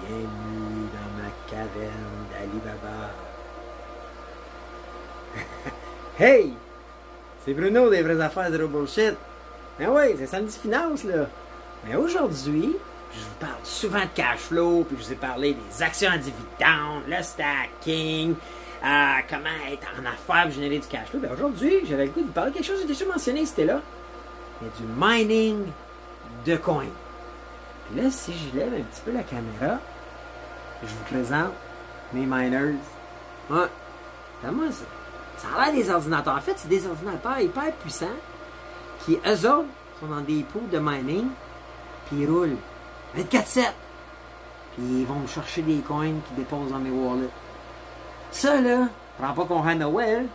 Bienvenue dans ma caverne d'Ali Baba. hey! C'est Bruno des vraies affaires de bullshit. Ben oui, c'est samedi finance là. Mais aujourd'hui, je vous parle souvent de cash flow, puis je vous ai parlé des actions à dividendes, le stacking, euh, comment être en affaires pour générer du cash flow. Ben aujourd'hui, j'avais le goût de vous parler de quelque chose que j'ai déjà mentionné, c'était là. Mais du mining de coins. Là, si je lève un petit peu la caméra, je vous présente mes miners. Ouais. Comment ça? Ça a l'air des ordinateurs. En fait, c'est des ordinateurs hyper puissants qui, eux autres, sont dans des pots de mining, puis ils roulent 24-7. Puis ils vont me chercher des coins qu'ils déposent dans mes wallets. Ça, là, prends pas qu'on à Noël.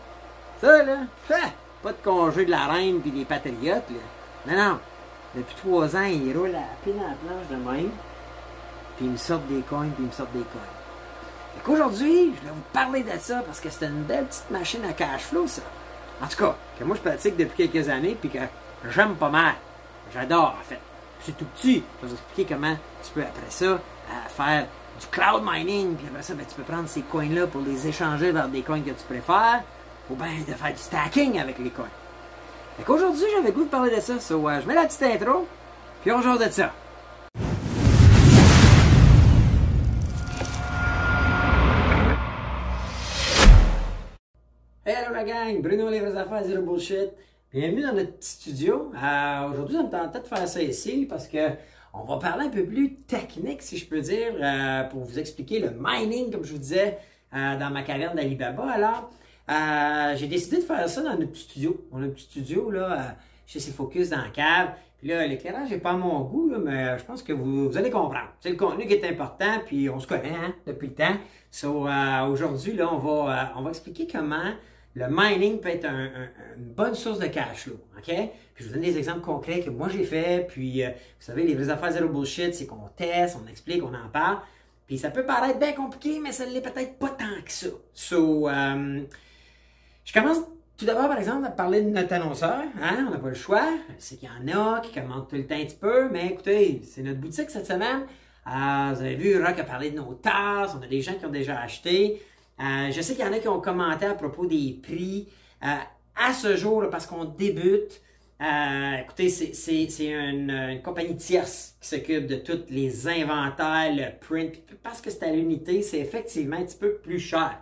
Ça, là, pas de congé de la reine puis des patriotes, là. Non, non. Depuis trois ans, ils roulent à peine à la planche de même. Puis ils me sortent des coins, puis ils me sortent des coins. Fait qu'aujourd'hui, je vais vous parler de ça parce que c'est une belle petite machine à cash flow, ça. En tout cas, que moi je pratique depuis quelques années, puis que j'aime pas mal. J'adore, en fait. C'est tout petit. Je vais vous expliquer comment tu peux, après ça, euh, faire du cloud mining, puis après ça, ben, tu peux prendre ces coins-là pour les échanger vers des coins que tu préfères, ou bien de faire du stacking avec les coins. Fait qu'aujourd'hui, j'avais goût de parler de ça, so, euh, je mets la petite intro, puis on joue de ça. Hello la gang, Bruno Les Affaires, Zero Bullshit. Bienvenue dans notre petit studio. Euh, Aujourd'hui, on me tentait de faire ça ici parce que on va parler un peu plus technique, si je peux dire, euh, pour vous expliquer le mining, comme je vous disais, euh, dans ma caverne d'Alibaba. Alors, euh, j'ai décidé de faire ça dans notre petit studio. On a un petit studio, là, euh, chez ces Focus dans la cave. Puis là, l'éclairage n'est pas à mon goût, là, mais je pense que vous, allez comprendre. C'est le contenu qui est important, puis on se connaît hein, depuis le temps. So, euh, aujourd'hui, là, on va, euh, on va expliquer comment le mining peut être un- un- une bonne source de cash flow. OK? Puis je vous donne des exemples concrets que moi j'ai fait. Puis, euh, vous savez, les vraies affaires zéro bullshit, c'est qu'on teste, on explique, on en parle. Puis ça peut paraître bien compliqué, mais ça ne l'est peut-être pas tant que ça. So, euh, je commence tout d'abord, par exemple, à parler de notre annonceur. Hein? On n'a pas le choix. Sais qu'il y en a qui commentent tout le temps un petit peu, mais écoutez, c'est notre boutique cette semaine. Euh, vous avez vu, Rock a parlé de nos tasses. On a des gens qui ont déjà acheté. Euh, je sais qu'il y en a qui ont commenté à propos des prix. Euh, à ce jour, là, parce qu'on débute, euh, écoutez, c'est- c'est c'est une, une compagnie tierce qui s'occupe de tous les inventaires, le print. Parce que c'est à l'unité, c'est effectivement un petit peu plus cher.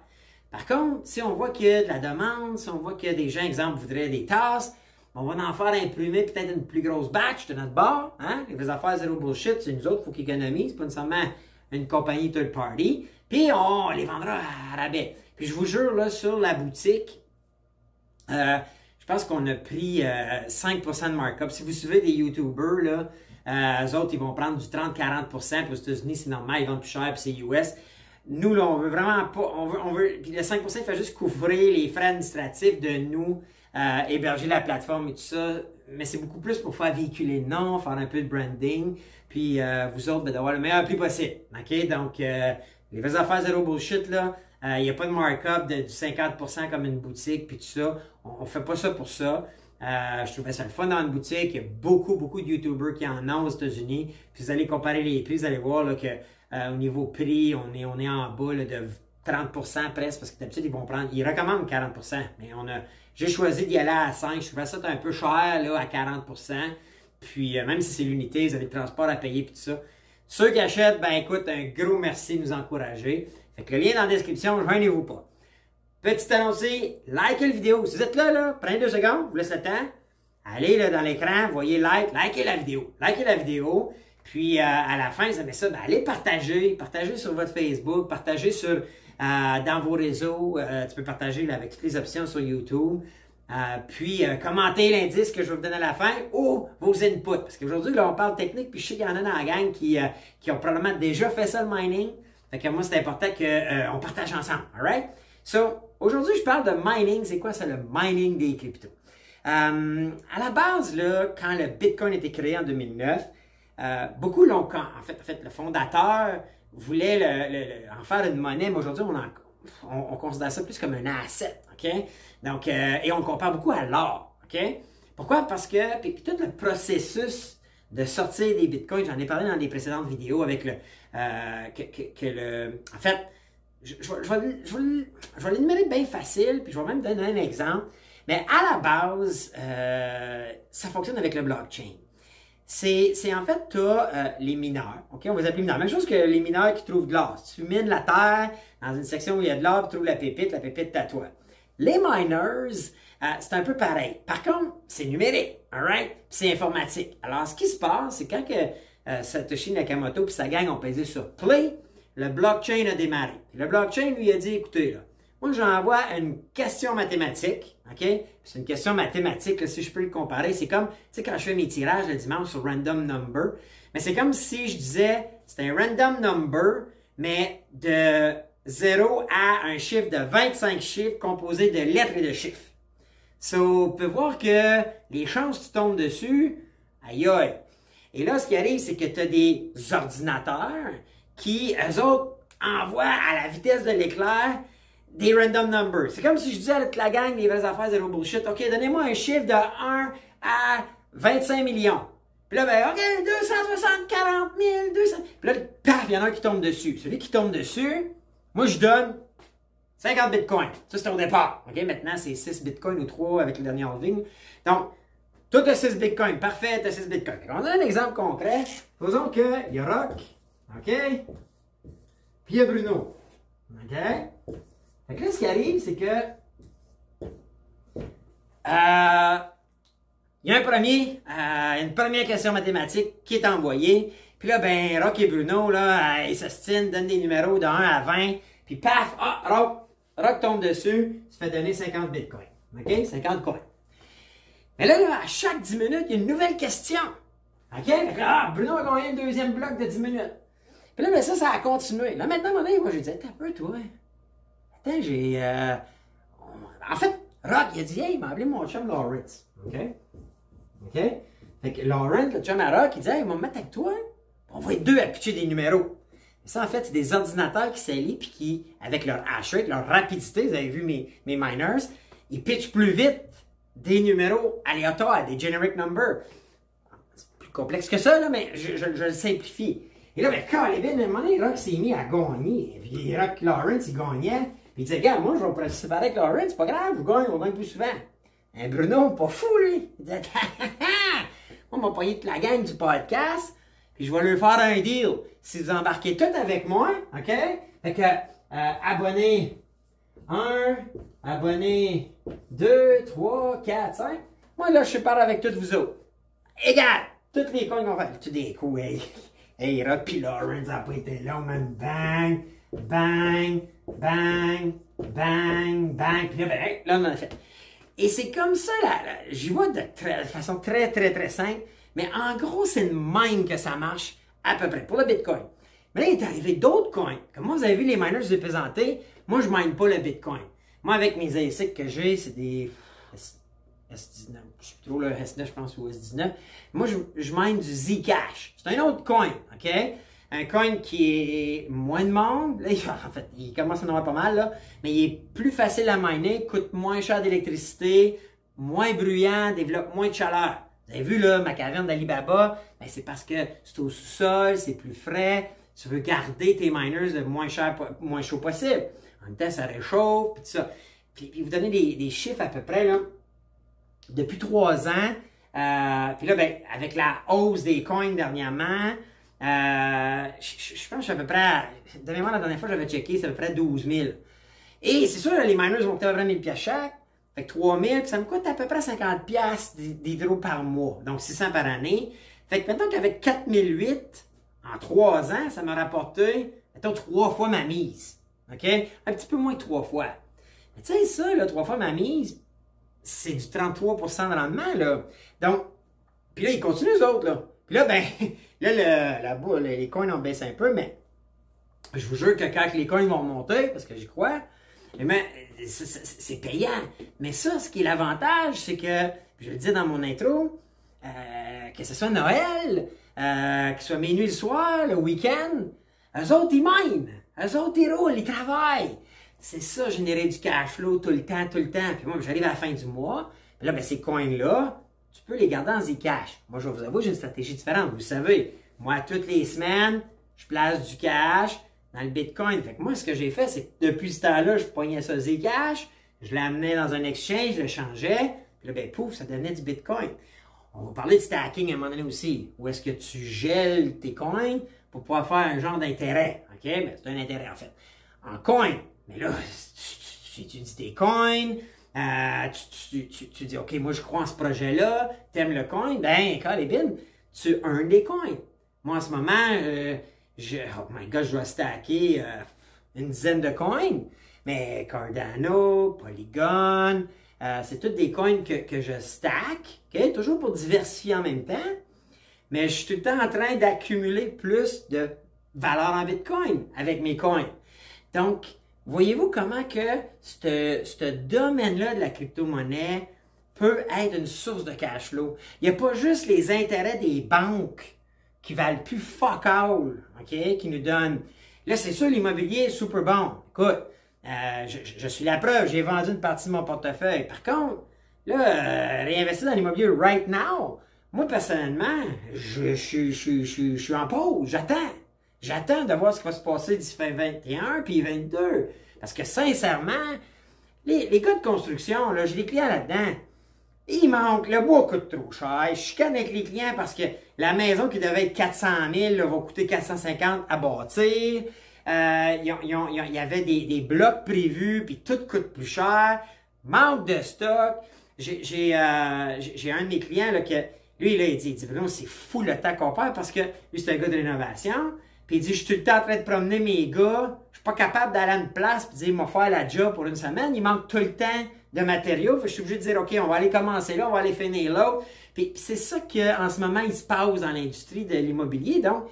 Par contre, si on voit qu'il y a de la demande, si on voit qu'il y a des gens, exemple, voudraient des tasses, on va en faire imprimer peut-être une plus grosse batch de notre bar. Hein? Les affaires zéro bullshit, c'est nous autres, il faut qu'ils économisent, pas nécessairement une compagnie third party. Puis on les vendra à rabais. Puis je vous jure, là, sur la boutique, euh, je pense qu'on a pris euh, 5% de markup. Si vous suivez des YouTubers, là, euh, eux autres, ils vont prendre du 30-40%. Puis aux États-Unis, c'est normal, ils vendent plus cher, puis c'est US. Nous, là, on veut vraiment pas. On veut, on veut, puis le 5%, il fait juste couvrir les frais administratifs de nous, euh, héberger la plateforme et tout ça. Mais c'est beaucoup plus pour faire véhiculer le nom, faire un peu de branding. Puis euh, vous autres, ben, d'avoir le meilleur prix possible. OK? Donc, euh, les vraies affaires zéro bullshit, là, il n'y a pas de markup de, du 50% comme une boutique, puis tout ça. On fait pas ça pour ça. Euh, je trouvais ça le fun dans une boutique. Il y a beaucoup, beaucoup de YouTubers qui en ont aux États-Unis. Puis vous allez comparer les prix, vous allez voir là, que euh, au niveau prix, on est, on est en bas là, de 30% presque, parce que d'habitude, ils vont prendre. Ils recommandent 40%. Mais on a. J'ai choisi d'y aller à 5. Je trouvais ça un peu cher là, à 40%. Puis euh, même si c'est l'unité, vous avez le transport à payer puis tout ça. Ceux qui achètent, ben écoute, un gros merci de nous encourager. Fait que le lien dans la description, joignez-vous pas. Petit annoncé, likez la vidéo. Si vous êtes là, là, prenez deux secondes, vous laissez le temps. Allez là, dans l'écran, voyez like, likez la vidéo. Likez la vidéo. Puis euh, à la fin, vous aimez ça, ben, allez partager. Partagez sur votre Facebook, partagez sur, euh, dans vos réseaux. Euh, tu peux partager avec toutes les options sur YouTube. Euh, puis euh, commentez l'indice que je vais vous donner à la fin ou vos inputs. Parce qu'aujourd'hui, là, on parle technique, puis je sais qu'il y en a dans la gang qui, qui ont probablement déjà fait ça le mining. Fait que moi, c'est important qu'on partage ensemble. Alright? So, aujourd'hui, je parle de mining. C'est quoi ça, le mining des cryptos? À la base, là, quand le Bitcoin a été créé en 2009, euh, beaucoup l'ont. En fait, en fait, le fondateur voulait le- le- en faire une monnaie, mais aujourd'hui, on, on, on considère ça plus comme un asset. OK? Donc, euh, et on compare beaucoup à l'or. OK? Pourquoi? Parce que tout le processus de sortir des bitcoins. J'en ai parlé dans des précédentes vidéos avec le. Euh, que, le en fait, je, je, vais, je, l'énumérer bien facile, puis je vais même donner un exemple. Mais à la base, euh, ça fonctionne avec le blockchain. C'est, en fait, tu as euh, les mineurs. OK? On va les appeler mineurs. Même chose que les mineurs qui trouvent de l'or. Si tu mines la terre dans une section où il y a de l'or, tu trouves la pépite, la pépite à toi. Les miners, euh, c'est un peu pareil. Par contre, c'est numérique, alright? C'est informatique. Alors, ce qui se passe, c'est quand que, euh, Satoshi Nakamoto et sa gang ont pesé sur Play, le blockchain a démarré. Le blockchain lui a dit, écoutez, là, moi j'envoie une question mathématique, OK? C'est une question mathématique, si je peux le comparer. C'est comme, tu sais, quand je fais mes tirages le dimanche sur random number, mais c'est comme si je disais, c'est un random number, mais de 0 à un chiffre de 25 chiffres composé de lettres et de chiffres. So, on peut voir que les chances que tu tombes dessus, aïe aïe. Et là, ce qui arrive, c'est que tu as des ordinateurs qui, eux autres, envoient à la vitesse de l'éclair des random numbers. C'est comme si je disais à toute la gang des vraies affaires zéro bullshit, OK, donnez-moi un chiffre de 1 à 25 millions. Puis là, ben, OK, 260, 40 000, 200. Puis là, paf, il y en a un qui tombe dessus. Celui qui tombe dessus, moi, je donne 50 bitcoins. Ça, c'était au départ. OK? Maintenant, c'est 6 bitcoins ou 3 avec le dernier halving. Donc, tout a 6 bitcoins. Parfait, tu as 6 bitcoins. On a un exemple concret. Faisons qu'il y a Rock. OK? Puis il y a Bruno. OK? Fait que là, ce qui arrive, c'est que. Euh, il y a un premier, euh, une première question mathématique qui est envoyée. Puis là, ben, Rock et Bruno, là, euh, ils s'ostinent, donnent des numéros de 1 à 20. Puis paf, ah, Rock, Rock tombe dessus, se fait donner 50 bitcoins. OK? 50 coins. Mais là, là, à chaque 10 minutes, il y a une nouvelle question. OK? Ah, Bruno a gagné un deuxième bloc de 10 minutes. Puis là, ben, ça, ça a continué. Là, maintenant, moi, je disais, t'as peu, toi. J'ai. Euh... En fait, Rock, il a dit, hey, il m'a appelé mon chum Lawrence. OK? OK? Fait que Lawrence, le chum à Rock, il dit, hey, il va me mettre avec toi. On va être deux à pitcher des numéros. Et ça, en fait, c'est des ordinateurs qui s'allient puis qui, avec leur hash rate, leur rapidité, vous avez vu mes, mes miners, ils pitchent plus vite des numéros aléatoires, des generic numbers. C'est plus complexe que ça, là, mais je, le simplifie. Et là, quand les à moment donné, Rock s'est mis à gagner. Puis Rock Lawrence, il gagnait. Puis il disait, regarde, moi, je vais participer avec Lawrence, c'est pas grave, je gagne, on gagne plus souvent. Un Bruno, pas fou, lui. Il disait, moi, on va payer toute la gang du podcast puis je vais leur faire un deal. Si vous embarquez tout avec moi, OK? Fait que, euh, abonné 1, abonné 2, 3, 4, 5. Moi, là, je pas avec tous vous autres. Égal! Toutes les coins qu'on fait. Tous des coups, hey. Hey, Rock pis Lawrence a pas été long, man. Bang, bang, bang, bang, bang. Puis là, ben, là, on en a fait. Et c'est comme ça, là, j'y vois de, très, de façon très, très, très simple. Mais en gros, c'est une mine que ça marche à peu près pour le Bitcoin. Mais là, il est arrivé d'autres coins. Comme vous avez vu les miners que j'ai présentés, moi, je mine pas le Bitcoin. Moi, avec mes ASIC que j'ai, c'est des S19, je sais trop le S9, je pense, ou S19. Moi, je, je mine du Zcash. C'est un autre coin, OK? Un coin qui est moins de monde. Là, en fait, il commence à en avoir pas mal, là. Mais il est plus facile à miner, coûte moins cher d'électricité, moins bruyant, développe moins de chaleur. Vous avez vu, là, ma caverne d'Alibaba, ben, c'est parce que c'est au sous-sol, c'est plus frais. Tu veux garder tes miners le moins cher, moins chaud possible. En même temps, ça réchauffe, puis tout ça. Puis, vous donnez des, chiffres à peu près, là. Depuis trois ans, euh, puis là, ben, avec la hausse des coins dernièrement, euh, je, pense que à peu près, de mémoire, la dernière fois j'avais checké, c'est à peu près 12 000. Et c'est sûr, les miners vont peut-être prendre 1000 pièces chaque. Fait que 3000, puis ça me coûte à peu près 50 pièces d'hydro par mois. Donc 600 par année. Fait que maintenant qu'avec 4008, en 3 ans, ça m'a rapporté, mettons, 3 fois ma mise. OK? Un petit peu moins que 3 fois. Mais tu sais, ça, là, 3 fois ma mise, c'est du 33% de rendement, là. Donc, puis là, ils continuent, les autres, là. Puis là, ben, là, la les coins ont baissé un peu, mais je vous jure que quand les coins vont monter, parce que j'y crois, mais c'est payant. Mais ça, ce qui est l'avantage, c'est que, je le dis dans mon intro, euh, que ce soit Noël, euh, que ce soit minuit le soir, le week-end, eux autres, ils minent. Eux autres, ils roulent, ils travaillent. C'est ça, générer du cash flow tout le temps, tout le temps. Puis moi, j'arrive à la fin du mois. Puis là, ben, ces coins-là, tu peux les garder en Zcash. Moi, je vais vous avouer, j'ai une stratégie différente. Vous savez, moi, toutes les semaines, je place du cash dans le Bitcoin. Fait que moi, ce que j'ai fait, c'est que depuis ce temps-là, je pognais ça Zcash, je l'amenais dans un exchange, je le changeais, puis là, ben, pouf, ça devenait du Bitcoin. On va parler de stacking à un moment donné aussi. Où est-ce que tu gèles tes coins pour pouvoir faire un genre d'intérêt. OK? Mais c'est un intérêt, en fait. En coin. Mais là, tu, étudies tes coins, euh, tu, tu, dis, OK, moi, je crois en ce projet-là, t'aimes le coin, ben, Calibin, tu earns des coins. Moi, en ce moment, euh, je, oh my god, je dois stacker euh, une dizaine de coins. Mais Cardano, Polygon, c'est toutes des coins que, que je stack? Toujours pour diversifier en même temps. Mais je suis tout le temps en train d'accumuler plus de valeur en Bitcoin avec mes coins. Donc, voyez-vous comment que ce domaine-là de la crypto-monnaie peut être une source de cash flow? Il n'y a pas juste les intérêts des banques qui valent plus fuck all, OK, qui nous donnent. Là, c'est sûr, l'immobilier est super bon. Écoute, euh, je, suis la preuve, j'ai vendu une partie de mon portefeuille. Par contre, là, euh, réinvestir dans l'immobilier right now, moi, personnellement, je, suis en pause, j'attends. J'attends de voir ce qui va se passer d'ici fin 21 puis 22. Parce que sincèrement, les, les gars de construction, là, j'ai des clients là-dedans. Il manque, le bois coûte trop cher. Je chicane avec les clients parce que la maison qui devait être 400 000 va coûter 450 à bâtir. Euh, il y avait des, blocs prévus, puis tout coûte plus cher. Manque de stock. J'ai euh, un de mes clients là, que lui, il dit, il dit c'est fou le temps qu'on perd parce que lui, c'est un gars de rénovation. Puis il dit, je suis tout le temps en train de promener mes gars. Je suis pas capable d'aller à une place puis dire, m'a faire la job pour une semaine. Il manque tout le temps de matériaux. je suis obligé de dire, OK, on va aller commencer là, on va aller finir là. Puis, c'est ça qu'en ce moment, il se passe dans l'industrie de l'immobilier. Donc,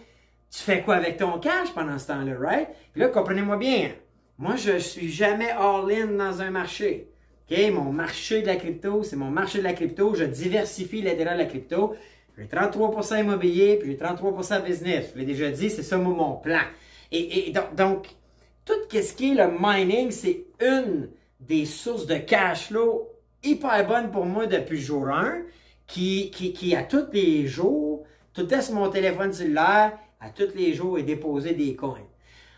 tu fais quoi avec ton cash pendant ce temps-là, right? Puis là, comprenez-moi bien. Moi, je suis jamais all-in dans un marché. OK, mon marché de la crypto, c'est mon marché de la crypto. Je diversifie l'intérêt de la crypto. J'ai 33% immobilier, puis j'ai 33% business. Je l'ai déjà dit, c'est ça mon plan. Et, donc, donc, tout ce qui est le mining, c'est une des sources de cash flow hyper bonne pour moi depuis jour 1, qui, qui, qui à tous les jours, tout est sur mon téléphone cellulaire, à tous les jours, est déposé des coins.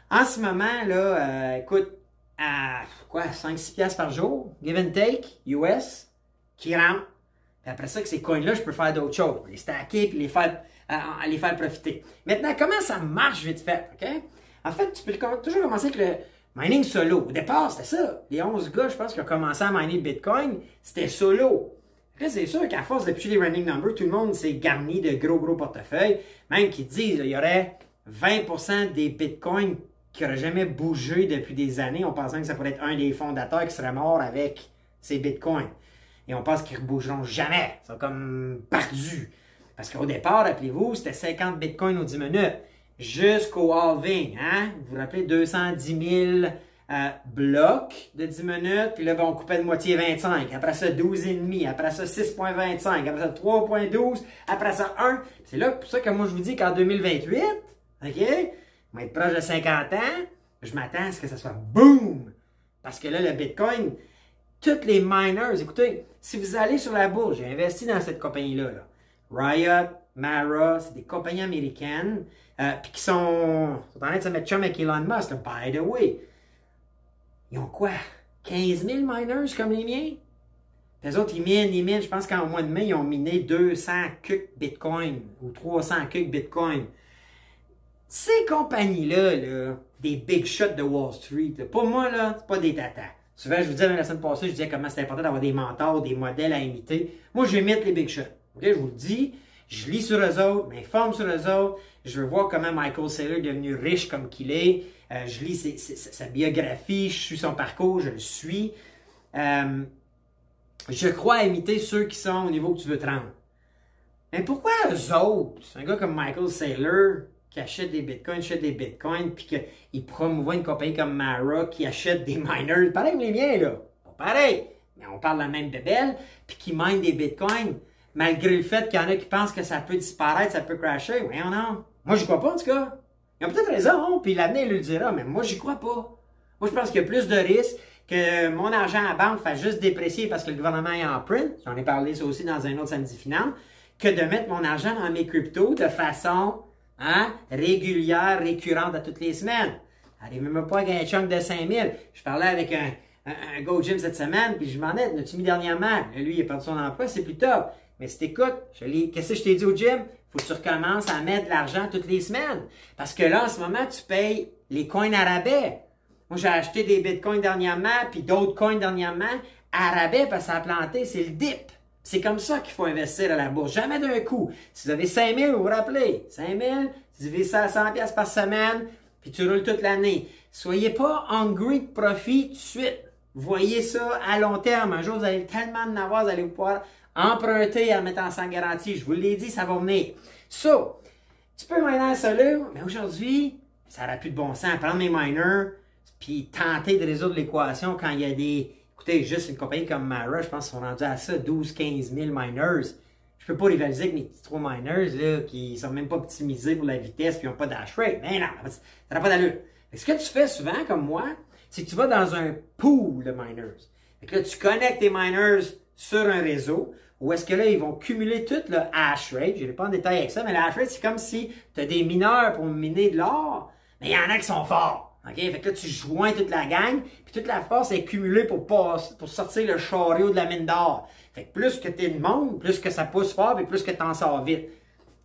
En ce moment, là, euh, écoute, à quoi, 5-6 piastres par jour, give and take, US, qui rentre. Après ça, que ces coins-là, je peux faire d'autres choses, les stacker puis les faire, euh, les faire profiter. Maintenant, comment ça marche vite fait, OK? En fait, tu peux toujours commencer avec le mining solo. Au départ, c'était ça. Les 11 gars, je pense, qui ont commencé à miner Bitcoin, c'était solo. Après, c'est sûr qu'à force d'appuyer les running numbers, tout le monde s'est garni de gros, gros portefeuilles. Même qui disent, il y aurait 20% des Bitcoins qui n'aurait jamais bougé depuis des années. On pensait que ça pourrait être un des fondateurs qui serait mort avec ses bitcoins. Et on pense qu'ils ne bougeront jamais. Ils sont comme perdus. Parce qu'au départ, rappelez-vous, c'était 50 bitcoins aux 10 minutes. Jusqu'au halving, hein? Vous vous rappelez, 210 000 euh, blocs de 10 minutes. Puis là, ben, on coupait de moitié 25. Après ça, 12,5. Après ça, 6,25. Après ça, 3,12. Après ça, 1. C'est là pour ça que moi, je vous dis qu'en 2028, OK? vais être proche de 50 ans, je m'attends à ce que ça soit boom! Parce que là, le Bitcoin, toutes les miners, écoutez, si vous allez sur la bourse, j'ai investi dans cette compagnie-là, Riot, Mara, c'est des compagnies américaines, euh, puis qui sont, sont, en train de se mettre chum avec Elon Musk, by the way. Ils ont quoi? 15 000 miners comme les miens? Les autres, ils minent, ils minent. Je pense qu'en mois de mai, ils ont miné 200 cucs Bitcoin ou 300 cucs Bitcoin. Ces compagnies-là, là, des big shots de Wall Street, pour moi, là, c'est pas des tatas. Souvent, je vous disais la semaine passée, je disais comment c'est important d'avoir des mentors, des modèles à imiter. Moi, je vais les big shots. Je vous le dis, je lis sur eux autres, m'informe sur eux autres. Je veux voir comment Michael Saylor est devenu riche comme qu'il est. Euh, je lis sa biographie, je suis son parcours, je le suis. Euh, je crois imiter ceux qui sont au niveau que tu veux te rendre. Mais pourquoi eux autres, un gars comme Michael Saylor, qui achète des bitcoins, achète des bitcoins, puis qu'il promouvoit une compagnie comme Mara qui achète des miners, pareil comme les miens, là. Pas pareil, mais on parle de la même bébelle, puis qui mine des bitcoins, malgré le fait qu'il y en a qui pensent que ça peut disparaître, ça peut crasher. Oui ou non? Moi, j'y crois pas, en tout cas. Ils ont peut-être raison, puis l'avenir le dira, mais moi, j'y crois pas. Moi, je pense qu'il y a plus de risques, que mon argent à banque fasse juste déprécier parce que le gouvernement est en print, j'en ai parlé ça aussi dans un autre samedi finance, que de mettre mon argent dans mes cryptos de façon hein, régulière, récurrente à toutes les semaines. Allez, même pas gagner un chunk de 5000. Je parlais avec un, un, go gym cette semaine, puis je m'en ai, l'as-tu mis dernièrement? Lui, il a perdu son emploi, c'est plus top. Mais si t'écoutes, qu'est-ce que je t'ai dit au gym? Faut que tu recommences à mettre de l'argent toutes les semaines. Parce que là, en ce moment, tu payes les coins à rabais. Moi, j'ai acheté des bitcoins dernièrement, puis d'autres coins dernièrement à rabais parce que ça a planté, c'est le dip. C'est comme ça qu'il faut investir à la bourse. Jamais d'un coup. Si vous avez 5 000, vous vous rappelez. 5 000, tu divises ça à 100 pièces par semaine, puis tu roules toute l'année. Soyez pas hungry de profit tout de suite. Voyez ça à long terme. Un jour, vous allez tellement en avoir, vous allez pouvoir emprunter en mettant sans garantie. Je vous l'ai dit, ça va venir. So, tu peux miner ça là, mais aujourd'hui, ça n'aura plus de bon sens. Prendre mes miners, puis tenter de résoudre l'équation quand il y a des Juste une compagnie comme Mara, je pense qu'ils sont rendus à ça, 12-15 000 miners. Je peux pas rivaliser avec mes petits trois miners là, qui sont même pas optimisés pour la vitesse qui n'ont pas d'hash rate. Mais non, ça n'a pas d'allure. Ce que tu fais souvent, comme moi, c'est que tu vas dans un pool de miners. Fait que là, tu connectes tes miners sur un réseau où est-ce que là, ils vont cumuler tout le hash rate. Je n'irai pas en détail avec ça, mais le hash rate, c'est comme si tu as des mineurs pour miner de l'or, mais il y en a qui sont forts. OK? Fait que là, tu joins toute la gang, puis toute la force est cumulée pour, pour sortir le chariot de la mine d'or. Fait que plus que tu es de monde, plus que ça pousse fort, et plus que tu en sors vite.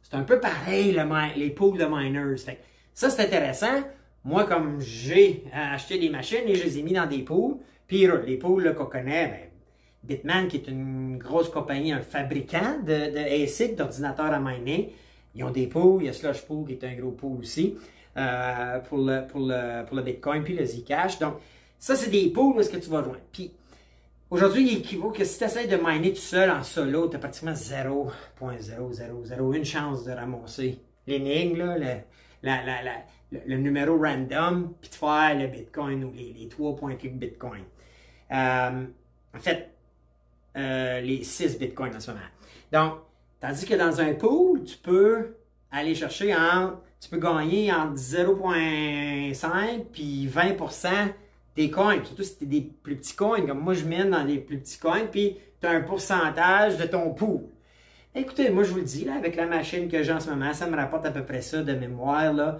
C'est un peu pareil, les pools de miners. Fait que ça, c'est intéressant. Moi, comme j'ai acheté des machines et je les ai mis dans des pools, puis les pools qu'on connaît, ben, Bitman, qui est une grosse compagnie, un fabricant de, ASIC, d'ordinateurs à miner, ils ont des pools. Il y a Slush Pool, qui est un gros pool aussi. Euh, pour, le, pour, le, pour le Bitcoin puis le Zcash. Donc, ça, c'est des pools où est-ce que tu vas joindre. Puis, aujourd'hui, il équivaut que si tu essaies de miner tout seul en solo, tu as pratiquement 0.0001 chance de ramasser l'énigme, le, le, numéro random, puis de faire le Bitcoin ou les, les 3.4 Bitcoin. Euh, en fait, euh, les 6 Bitcoins en ce moment. Donc, tandis que dans un pool, tu peux aller chercher en tu peux gagner entre 0,5 puis 20% des coins. Surtout si tu des plus petits coins, comme moi je mène dans des plus petits coins, puis tu as un pourcentage de ton pool. Écoutez, moi je vous le dis, là, avec la machine que j'ai en ce moment, ça me rapporte à peu près ça de mémoire, là,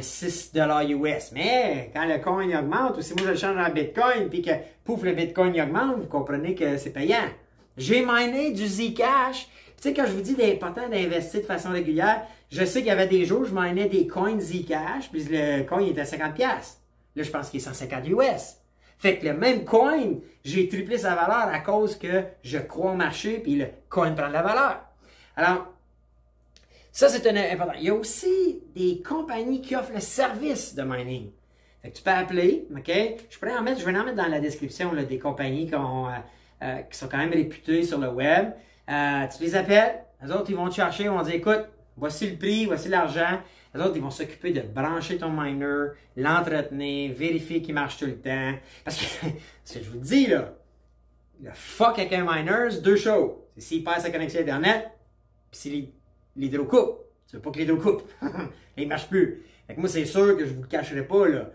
6 US. Mais quand le coin augmente, ou si moi je change en Bitcoin, puis que pouf, le Bitcoin augmente, vous comprenez que c'est payant. J'ai miné du Zcash. Tu sais, quand je vous dis d'important d'investir de façon régulière, je sais qu'il y avait des jours, je minais des coins Zcash, puis le coin était à 50$. Là, je pense qu'il est 150 US. Fait que le même coin, j'ai triplé sa valeur à cause que je crois au marché, puis le coin prend de la valeur. Alors, ça, c'est important. Il y a aussi des compagnies qui offrent le service de mining. Fait que tu peux appeler, OK? Je pourrais en mettre, je vais en mettre dans la description là, des compagnies qui, euh, euh, qui, sont quand même réputées sur le web. Euh, tu les appelles, les autres, ils vont te chercher, ils vont dire, écoute, voici le prix, voici l'argent. Les autres, ils vont s'occuper de brancher ton miner, l'entretenir, vérifier qu'il marche tout le temps. Parce que, ce que je vous dis, là, le fuck avec un miner, c'est deux choses. C'est s'il perd sa connexion Internet, puis si l'hydro coupe. Tu veux pas que l'hydro coupe. il marche plus. Fait que moi, c'est sûr que je vous le cacherai pas, là.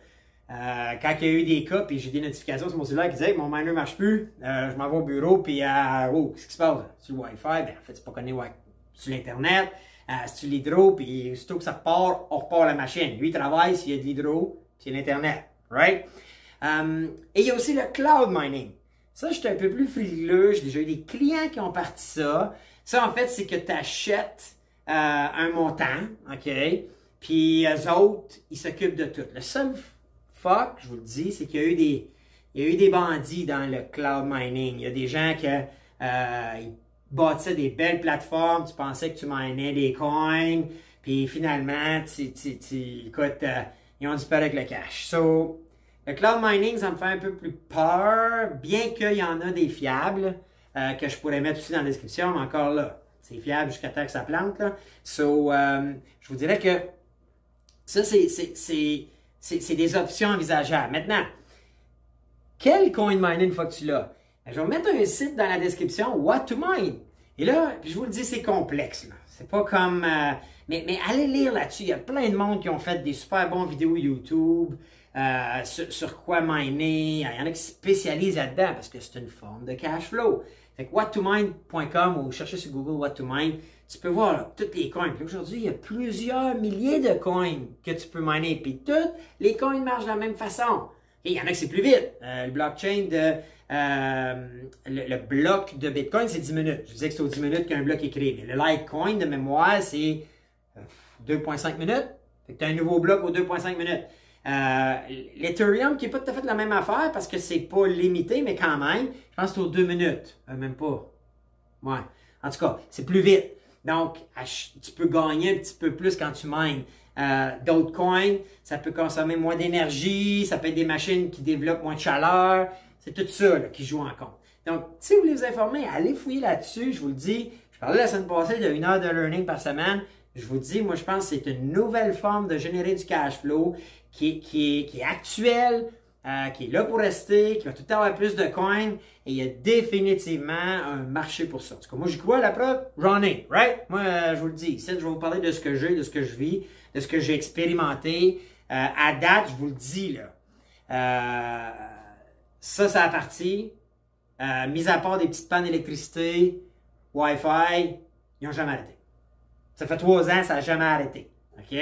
Euh, quand il y a eu des cas, puis j'ai des notifications sur mon cellulaire qui disaient mon miner marche plus, euh, je m'en vais au bureau, puis euh, oh, qu'est-ce qui se passe? Sur le Wi-Fi, ben, en fait, c'est pas connu sur l'Internet, euh, sur l'hydro, puis aussitôt que ça repart, on repart la machine. Lui, il travaille s'il y a de l'hydro, c'est l'Internet, right? et il y a aussi le cloud mining. Ça, j'étais un peu plus frileux, j'ai déjà eu des clients qui ont parti ça. Ça, en fait, c'est que tu achètes un montant, OK? Puis eux autres, ils s'occupent de tout. Le seul fuck, je vous le dis, c'est qu'il y a eu des, il y a eu des bandits dans le cloud mining. Il y a des gens qui euh, bâtissaient des belles plateformes, tu pensais que tu minais des coins, puis finalement, tu, tu, écoute, euh, ils ont disparu avec le cash. So, le cloud mining, ça me fait un peu plus peur, bien qu'il y en a des fiables euh, que je pourrais mettre aussi dans la description, mais encore là, c'est fiable jusqu'à temps que ça plante. Là. So, euh, je vous dirais que ça, c'est c'est des options envisageables. Maintenant, quel coin miner une fois que tu l'as? Ben, je vais mettre un site dans la description, What to Mine. Et là, je vous le dis, c'est complexe. C'est pas comme euh, Mais, mais allez lire là-dessus. Il y a plein de monde qui ont fait des super bons vidéos YouTube. Euh, sur, quoi miner. Il y en a qui se spécialisent là-dedans parce que c'est une forme de cash flow. Fait que whattomine.com ou cherchez sur Google what to mine, tu peux voir toutes les coins. Aujourd'hui, il y a plusieurs milliers de coins que tu peux miner. Puis toutes les coins marchent de la même façon. Et il y en a qui c'est plus vite. Euh, le blockchain de euh, le, bloc de Bitcoin, c'est 10 minutes. Je disais que c'est aux 10 minutes qu'un bloc est créé. Mais le Litecoin de mémoire, c'est 2,5 minutes. Fait que tu as un nouveau bloc aux 2,5 minutes. Euh, L'Ethereum, qui n'est pas tout à fait la même affaire parce que c'est pas limité, mais quand même, je pense que c'est aux deux minutes. Euh, même pas. Ouais. En tout cas, c'est plus vite. Donc, tu peux gagner un petit peu plus quand tu mines. Euh, D'autres coins, ça peut consommer moins d'énergie, ça peut être des machines qui développent moins de chaleur. C'est tout ça qui joue en compte. Donc, si vous voulez vous informer, allez fouiller là-dessus. Je vous le dis, je parlais la semaine passée de une heure de learning par semaine. Je vous dis, moi, je pense que c'est une nouvelle forme de générer du cash flow qui, qui, qui est actuelle, euh, qui est là pour rester, qui va tout le temps avoir plus de coins, et il y a définitivement un marché pour ça. En tout cas, moi, j'y crois, la preuve, j'en ai, right? Moi, euh, je vous le dis, ici, je vais vous parler de ce que j'ai, de ce que je vis, de ce que j'ai expérimenté. Euh, à date, je vous le dis, là, ça, ça a parti. mis à part des petites pannes d'électricité, Wi-Fi, ils n'ont jamais arrêté. Ça fait trois ans, ça n'a jamais arrêté. OK?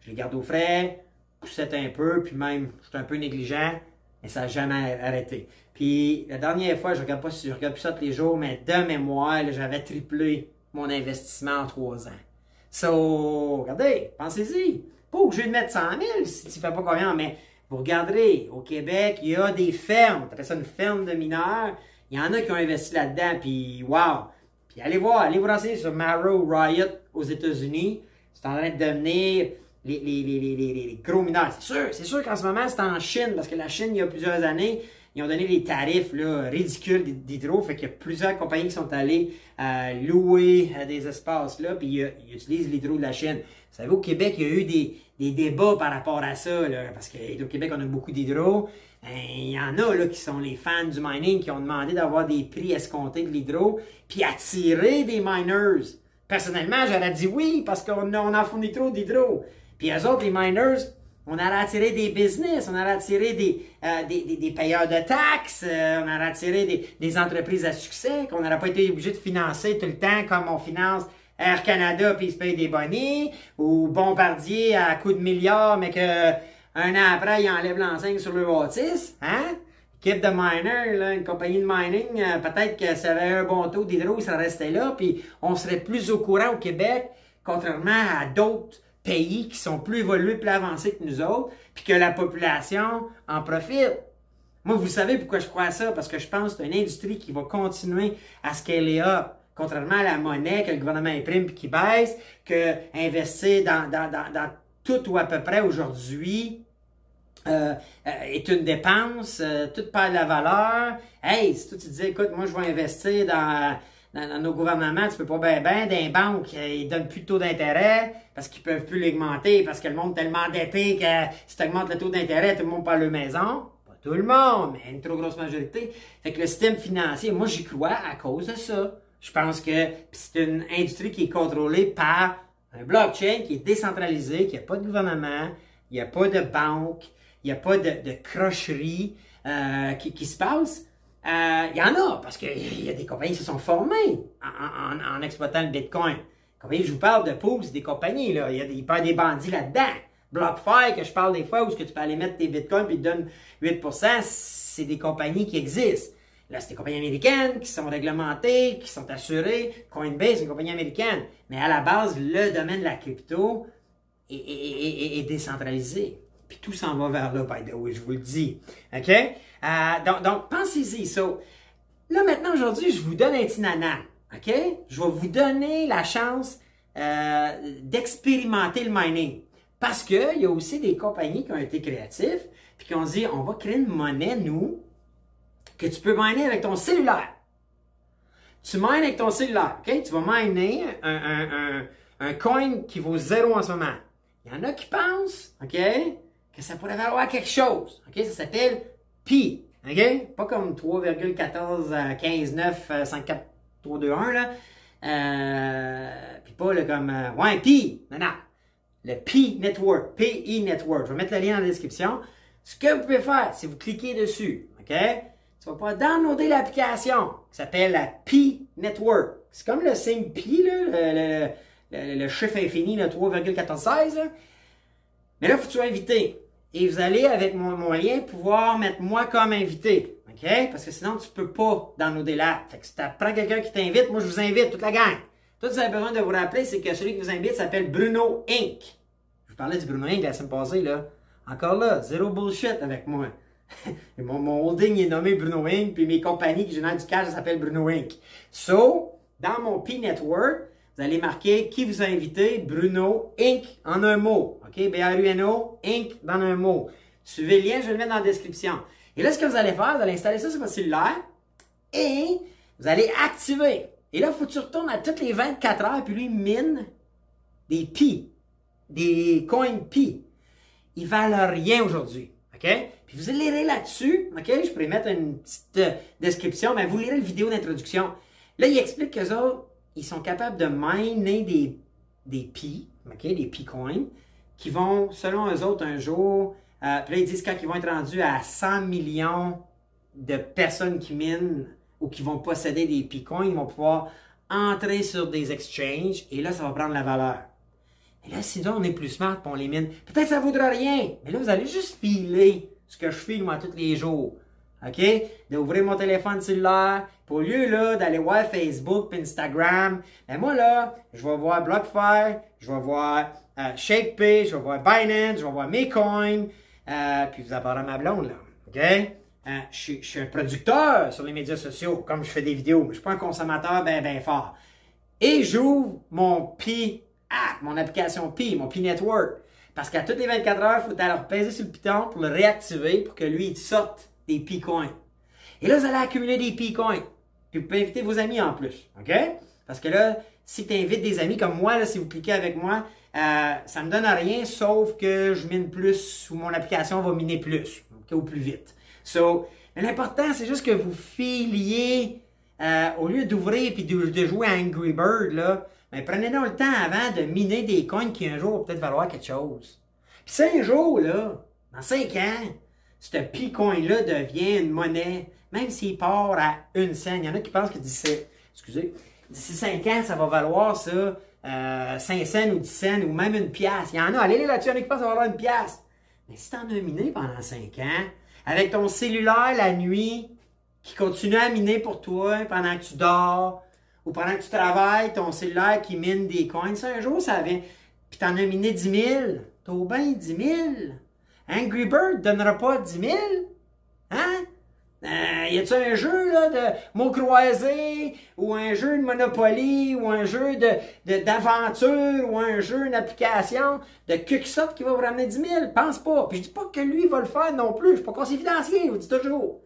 Je les garde au frais, poussette un peu, puis même, je suis un peu négligent, mais ça n'a jamais arrêté. Puis la dernière fois, je regarde pas si je regarde plus ça tous les jours, mais de mémoire, j'avais triplé mon investissement en trois ans. So, regardez, pensez-y. Pas obligé de mettre 100 000 si tu ne fais pas combien, mais vous regarderez, au Québec, il y a des fermes. Tu ça une ferme de mineurs. Il y en a qui ont investi là-dedans, puis wow! Puis allez voir, allez vous renseigner sur Marrow Riot aux États-Unis. C'est en train de devenir les, les, les, les gros mineurs. C'est sûr, c'est sûr qu'en ce moment, c'est en Chine, parce que la Chine, il y a plusieurs années, ils ont donné des tarifs là, ridicules d'hydro. Fait qu'il y a plusieurs compagnies qui sont allées euh, louer euh, des espaces là, puis euh, ils, utilisent l'hydro de la Chine. Vous savez, au Québec, il y a eu des, débats par rapport à ça, là, parce qu'au Québec, on a beaucoup d'hydro. Ben, il y en a là, qui sont les fans du mining qui ont demandé d'avoir des prix escomptés de l'hydro, puis attirer des miners. Personnellement, j'aurais dit oui, parce qu'on on en fournit trop d'hydro. Puis eux autres, les miners, on aurait attiré des business, on aurait attiré des, euh, des, des, payeurs de taxes, euh, on aurait attiré des, des entreprises à succès, qu'on n'aurait pas été obligé de financer tout le temps comme on finance Air Canada puis ils se payent des bonnets, ou Bombardier à coup de milliards, mais que un an après, ils enlèvent l'enseigne sur le bâtisse, hein? Équipe de miners, là, une compagnie de mining, euh, peut-être que ça avait un bon taux d'hydro, ça restait là, puis on serait plus au courant au Québec, contrairement à d'autres pays qui sont plus évolués, plus avancés que nous autres, puis que la population en profite. Moi, vous savez pourquoi je crois ça, parce que je pense que c'est une industrie qui va continuer à scaler up. Contrairement à la monnaie que le gouvernement imprime puis qui baisse, que investir dans, dans, dans, tout ou à peu près aujourd'hui euh, euh, est une dépense, euh, tout perd de la valeur. Hey, si toi tu dis, écoute, moi je vais investir dans dans, nos gouvernements, tu peux pas bien ben, dans banques, euh, ils donnent plus de taux d'intérêt parce qu'ils peuvent plus l'augmenter, parce que le monde est tellement endetté que si tu augmentes le taux d'intérêt, tout le monde parle de maison. Pas tout le monde, mais une trop grosse majorité. Fait que le système financier, moi j'y crois à cause de ça. Je pense que c'est une industrie qui est contrôlée par un blockchain qui est décentralisé, qui n'a pas de gouvernement, il n'y a pas de banque, il n'y a pas de, de crocherie euh, qui, qui se passe. Il euh, y en a, parce qu'il y a des compagnies qui se sont formées en, exploitant le Bitcoin. Compagnie, je vous parle de c'est des compagnies, là. Il y a des, des bandits là-dedans. BlockFi, que je parle des fois, où ce que tu peux aller mettre tes bitcoins ils te donnent 8%, c'est des compagnies qui existent. Là, c'est des compagnies américaines qui sont réglementées, qui sont assurées. Coinbase, c'est une compagnie américaine. Mais à la base, le domaine de la crypto est, est décentralisé. Puis tout s'en va vers là, by the way, je vous le dis. OK? Euh, donc, pensez-y. Là, maintenant, aujourd'hui, je vous donne un petit nana. OK? Je vais vous donner la chance euh, d'expérimenter le mining. Parce qu'il y a aussi des compagnies qui ont été créatives puis qui ont dit on va créer une monnaie, nous, que tu peux miner avec ton cellulaire. Tu mines avec ton cellulaire. OK? Tu vas miner un, un coin qui vaut zéro en ce moment. Il y en a qui pensent, OK, que ça pourrait valoir quelque chose. OK? Ça s'appelle Pi. OK? Pas comme 3,14, 15, 9, 5, 4, 3, 2, 1, là. Euh, puis pas le comme, euh, ouais, Pi. Non. Le Pi Network. P-I Network. Je vais mettre le lien dans la description. Ce que vous pouvez faire, c'est vous cliquez dessus. OK? Tu vas pouvoir downloader l'application qui s'appelle la Pi Network. C'est comme le signe Pi, là, le, le, le, chiffre infini, 3,1416. Mais là, faut que tu sois invité. Et vous allez, avec mon, mon lien, pouvoir mettre moi comme invité. OK? Parce que sinon, tu peux pas downloader l'app. Fait que si tu prends quelqu'un qui t'invite, moi, je vous invite, toute la gang. Tout ce que vous avez besoin de vous rappeler, c'est que celui qui vous invite s'appelle Bruno Inc. Je vous parlais du Bruno Inc. la semaine passée, là. Encore là, zéro bullshit avec moi. mon, mon, holding est nommé Bruno Inc. Puis mes compagnies qui génèrent du cash, ça s'appelle Bruno Inc. So, dans mon P-Network, vous allez marquer qui vous a invité, Bruno Inc. en un mot. OK? B-R-U-N-O, Inc. dans un mot. Suivez le lien, je vais le mettre dans la description. Et là, ce que vous allez faire, vous allez installer ça sur votre cellulaire et vous allez activer. Et là, il faut que tu retournes à toutes les 24 heures, puis lui mine des pi, des coins pi. Ils valent rien aujourd'hui. OK? Puis vous allez lire là-dessus. OK? Je pourrais mettre une petite euh, description, mais vous lirez la vidéo d'introduction. Là, il explique qu'eux autres, ils sont capables de miner des, des pi? Des pi coins, qui vont, selon eux autres, un jour, euh, puis là, ils disent quand ils vont être rendus à 100 millions de personnes qui minent ou qui vont posséder des Bitcoins, ils vont pouvoir entrer sur des exchanges et là, ça va prendre la valeur. Et là, sinon, on est plus smart pour on les mine. Peut-être ça ne vaudra rien, mais là, vous allez juste filer ce que je file moi tous les jours. OK? D'ouvrir mon téléphone cellulaire. Pour lieu d'aller voir Facebook et Instagram, ben moi là, je vais voir BlockFi, je vais voir euh, ShakePay, je vais voir Binance, je vais voir Mecoin, euh, puis vous apparez ma blonde, là. OK? Euh, je, suis un producteur sur les médias sociaux, comme je fais des vidéos, mais je suis pas un consommateur bien ben fort. Et j'ouvre mon Pi app, mon application Pi, mon Pi Network. Parce qu'à toutes les 24 heures, il faut alors peser sur le piton pour le réactiver pour que lui, il sorte des Pi coins. Et là, vous allez accumuler des Pi coins. Puis vous pouvez inviter vos amis en plus. OK? Parce que là, si tu invites des amis comme moi, si vous cliquez avec moi, euh, ça me donne rien sauf que je mine plus ou mon application va miner plus, au plus vite. So, l'important, c'est juste que vous filiez, euh, au lieu d'ouvrir et de, jouer à Angry Bird, là, ben, prenez donc le temps avant de miner des coins qui un jour vont peut-être valoir quelque chose. Puis cinq jours, là, dans cinq ans, ce P-coin-là devient une monnaie, même s'il part à une scène. Il y en a qui pensent que d'ici, excusez, d'ici cinq ans, ça va valoir ça euh, 5 cents ou 10 cents ou même une pièce. Il y en a, allez là-dessus, il y en a qui pensent avoir une pièce. Mais si tu en as miné pendant 5 ans, avec ton cellulaire la nuit, qui continue à miner pour toi pendant que tu dors, ou pendant que tu travailles, ton cellulaire qui mine des coins, ça un jour, ça vient. Puis t'en as miné 10 000. T'as bien 10 000. Angry Bird donnera pas 10 000. Hein? Euh, y a-t-il un jeu là, de mots croisés, ou un jeu de Monopoly, ou un jeu de, d'aventure, ou un jeu, une application de Cuxot qui va vous ramener 10 000? Pense pas. Puis je dis pas que lui va le faire non plus. Je suis pas financier, je vous dis toujours.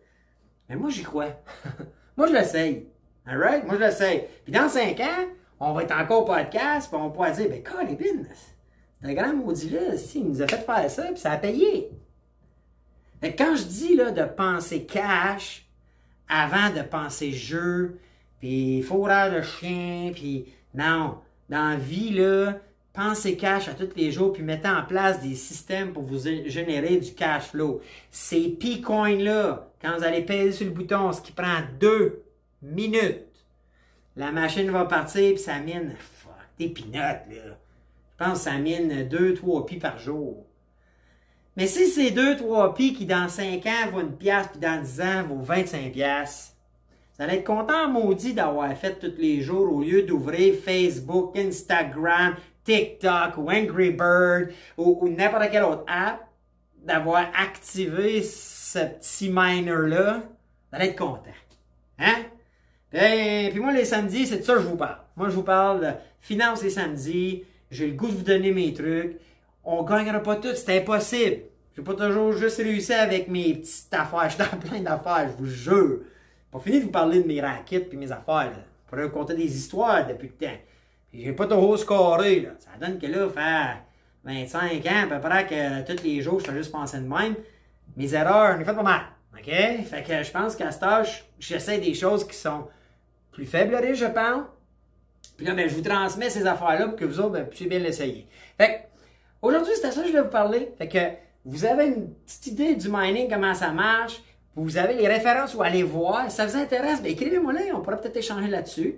Mais moi, j'y crois. moi, je l'essaye. Alright? Moi, je l'essaye. Puis dans 5 ans, on va être encore au podcast, puis on pourra dire, ben, Colin, un grand maudit-là, il nous a fait faire ça, puis ça a payé quand je dis là, de penser cash avant de penser jeu, puis fourrage de chien, puis non, dans la vie, là, pensez cash à tous les jours, puis mettez en place des systèmes pour vous générer du cash flow. Ces P-Coins-là, quand vous allez peser sur le bouton, ce qui prend deux minutes, la machine va partir, puis ça mine, fuck, des peanuts, là. Je pense ça mine 2-3 pi par jour. Mais si c'est 2-3 pi qui dans 5 ans vaut une pièce, puis dans 10 ans vaut 25 pièces, vous allez être content, maudit, d'avoir fait tous les jours au lieu d'ouvrir Facebook, Instagram, TikTok ou Angry Bird ou, n'importe quelle autre app, d'avoir activé ce petit miner-là. Vous allez être content. Hein? Et, puis moi, les samedis, c'est de ça que je vous parle. Moi, je vous parle de finances les samedis. J'ai le goût de vous donner mes trucs on gagnera pas tout, c'est impossible. J'ai pas toujours juste réussi avec mes petites affaires. Je suis dans plein d'affaires, je vous jure. Pas fini de vous parler de mes raquettes puis mes affaires. Là. Je pourrais vous des histoires depuis le temps. J'ai pas trop scoré. Là. Ça donne que là, faire 25 ans, à peu près que tous les jours, je fais juste penser de même. Mes erreurs, j'en ai fait pas mal. OK? Fait que je pense qu'à ce âge, j'essaie des choses qui sont plus faibles, je pense. Puis là, ben, je vous transmets ces affaires-là pour que vous autres, ben, puissiez bien l'essayer. Fait aujourd'hui, c'est à ça que je vais vous parler. Fait que vous avez une petite idée du mining, comment ça marche. Vous avez les références où aller voir. Si ça vous intéresse, ben, écrivez-moi là, on pourra peut-être échanger là-dessus.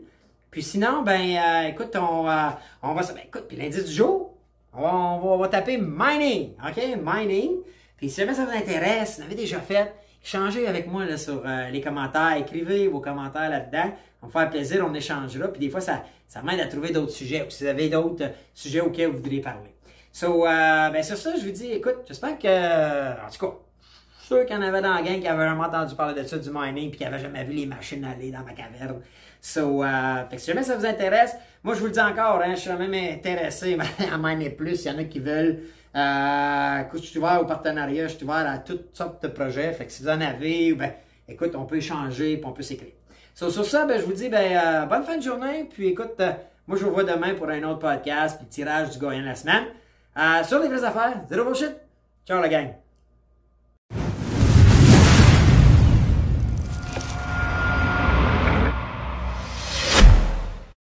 Puis sinon, ben, euh, écoute, on, euh, on va, ben, écoute, puis l'indice du jour, on va, on va, taper mining, ok, mining. Puis si jamais ça vous intéresse, vous l'avez déjà fait, échangez avec moi là, sur euh, les commentaires, écrivez vos commentaires là-dedans. On va faire plaisir, on échangera. Puis des fois, ça, ça m'aide à trouver d'autres sujets. Ou si vous avez d'autres sujets auxquels vous voudriez parler. So, euh, ben sur ça, je vous dis, écoute, j'espère que, en tout cas, je suis sûr qu'il y en avait dans la gang qui avait vraiment entendu parler de ça, du mining, puis qui n'avait jamais vu les machines aller dans ma caverne. So, euh, fait que si jamais ça vous intéresse, moi je vous le dis encore, hein, je suis même intéressé à miner plus. Il y en a qui veulent. Euh, écoute, je suis ouvert au partenariat, je suis ouvert à toutes sortes de projets. Fait que si vous en avez, ben, écoute, on peut échanger, puis on peut s'écrire. So, sur ça, ben, je vous dis ben, euh, bonne fin de journée. Puis écoute, euh, moi je vous vois demain pour un autre podcast, puis tirage du gagnant de la semaine. Euh, sur les vraies affaires, zéro bullshit. Ciao la gang.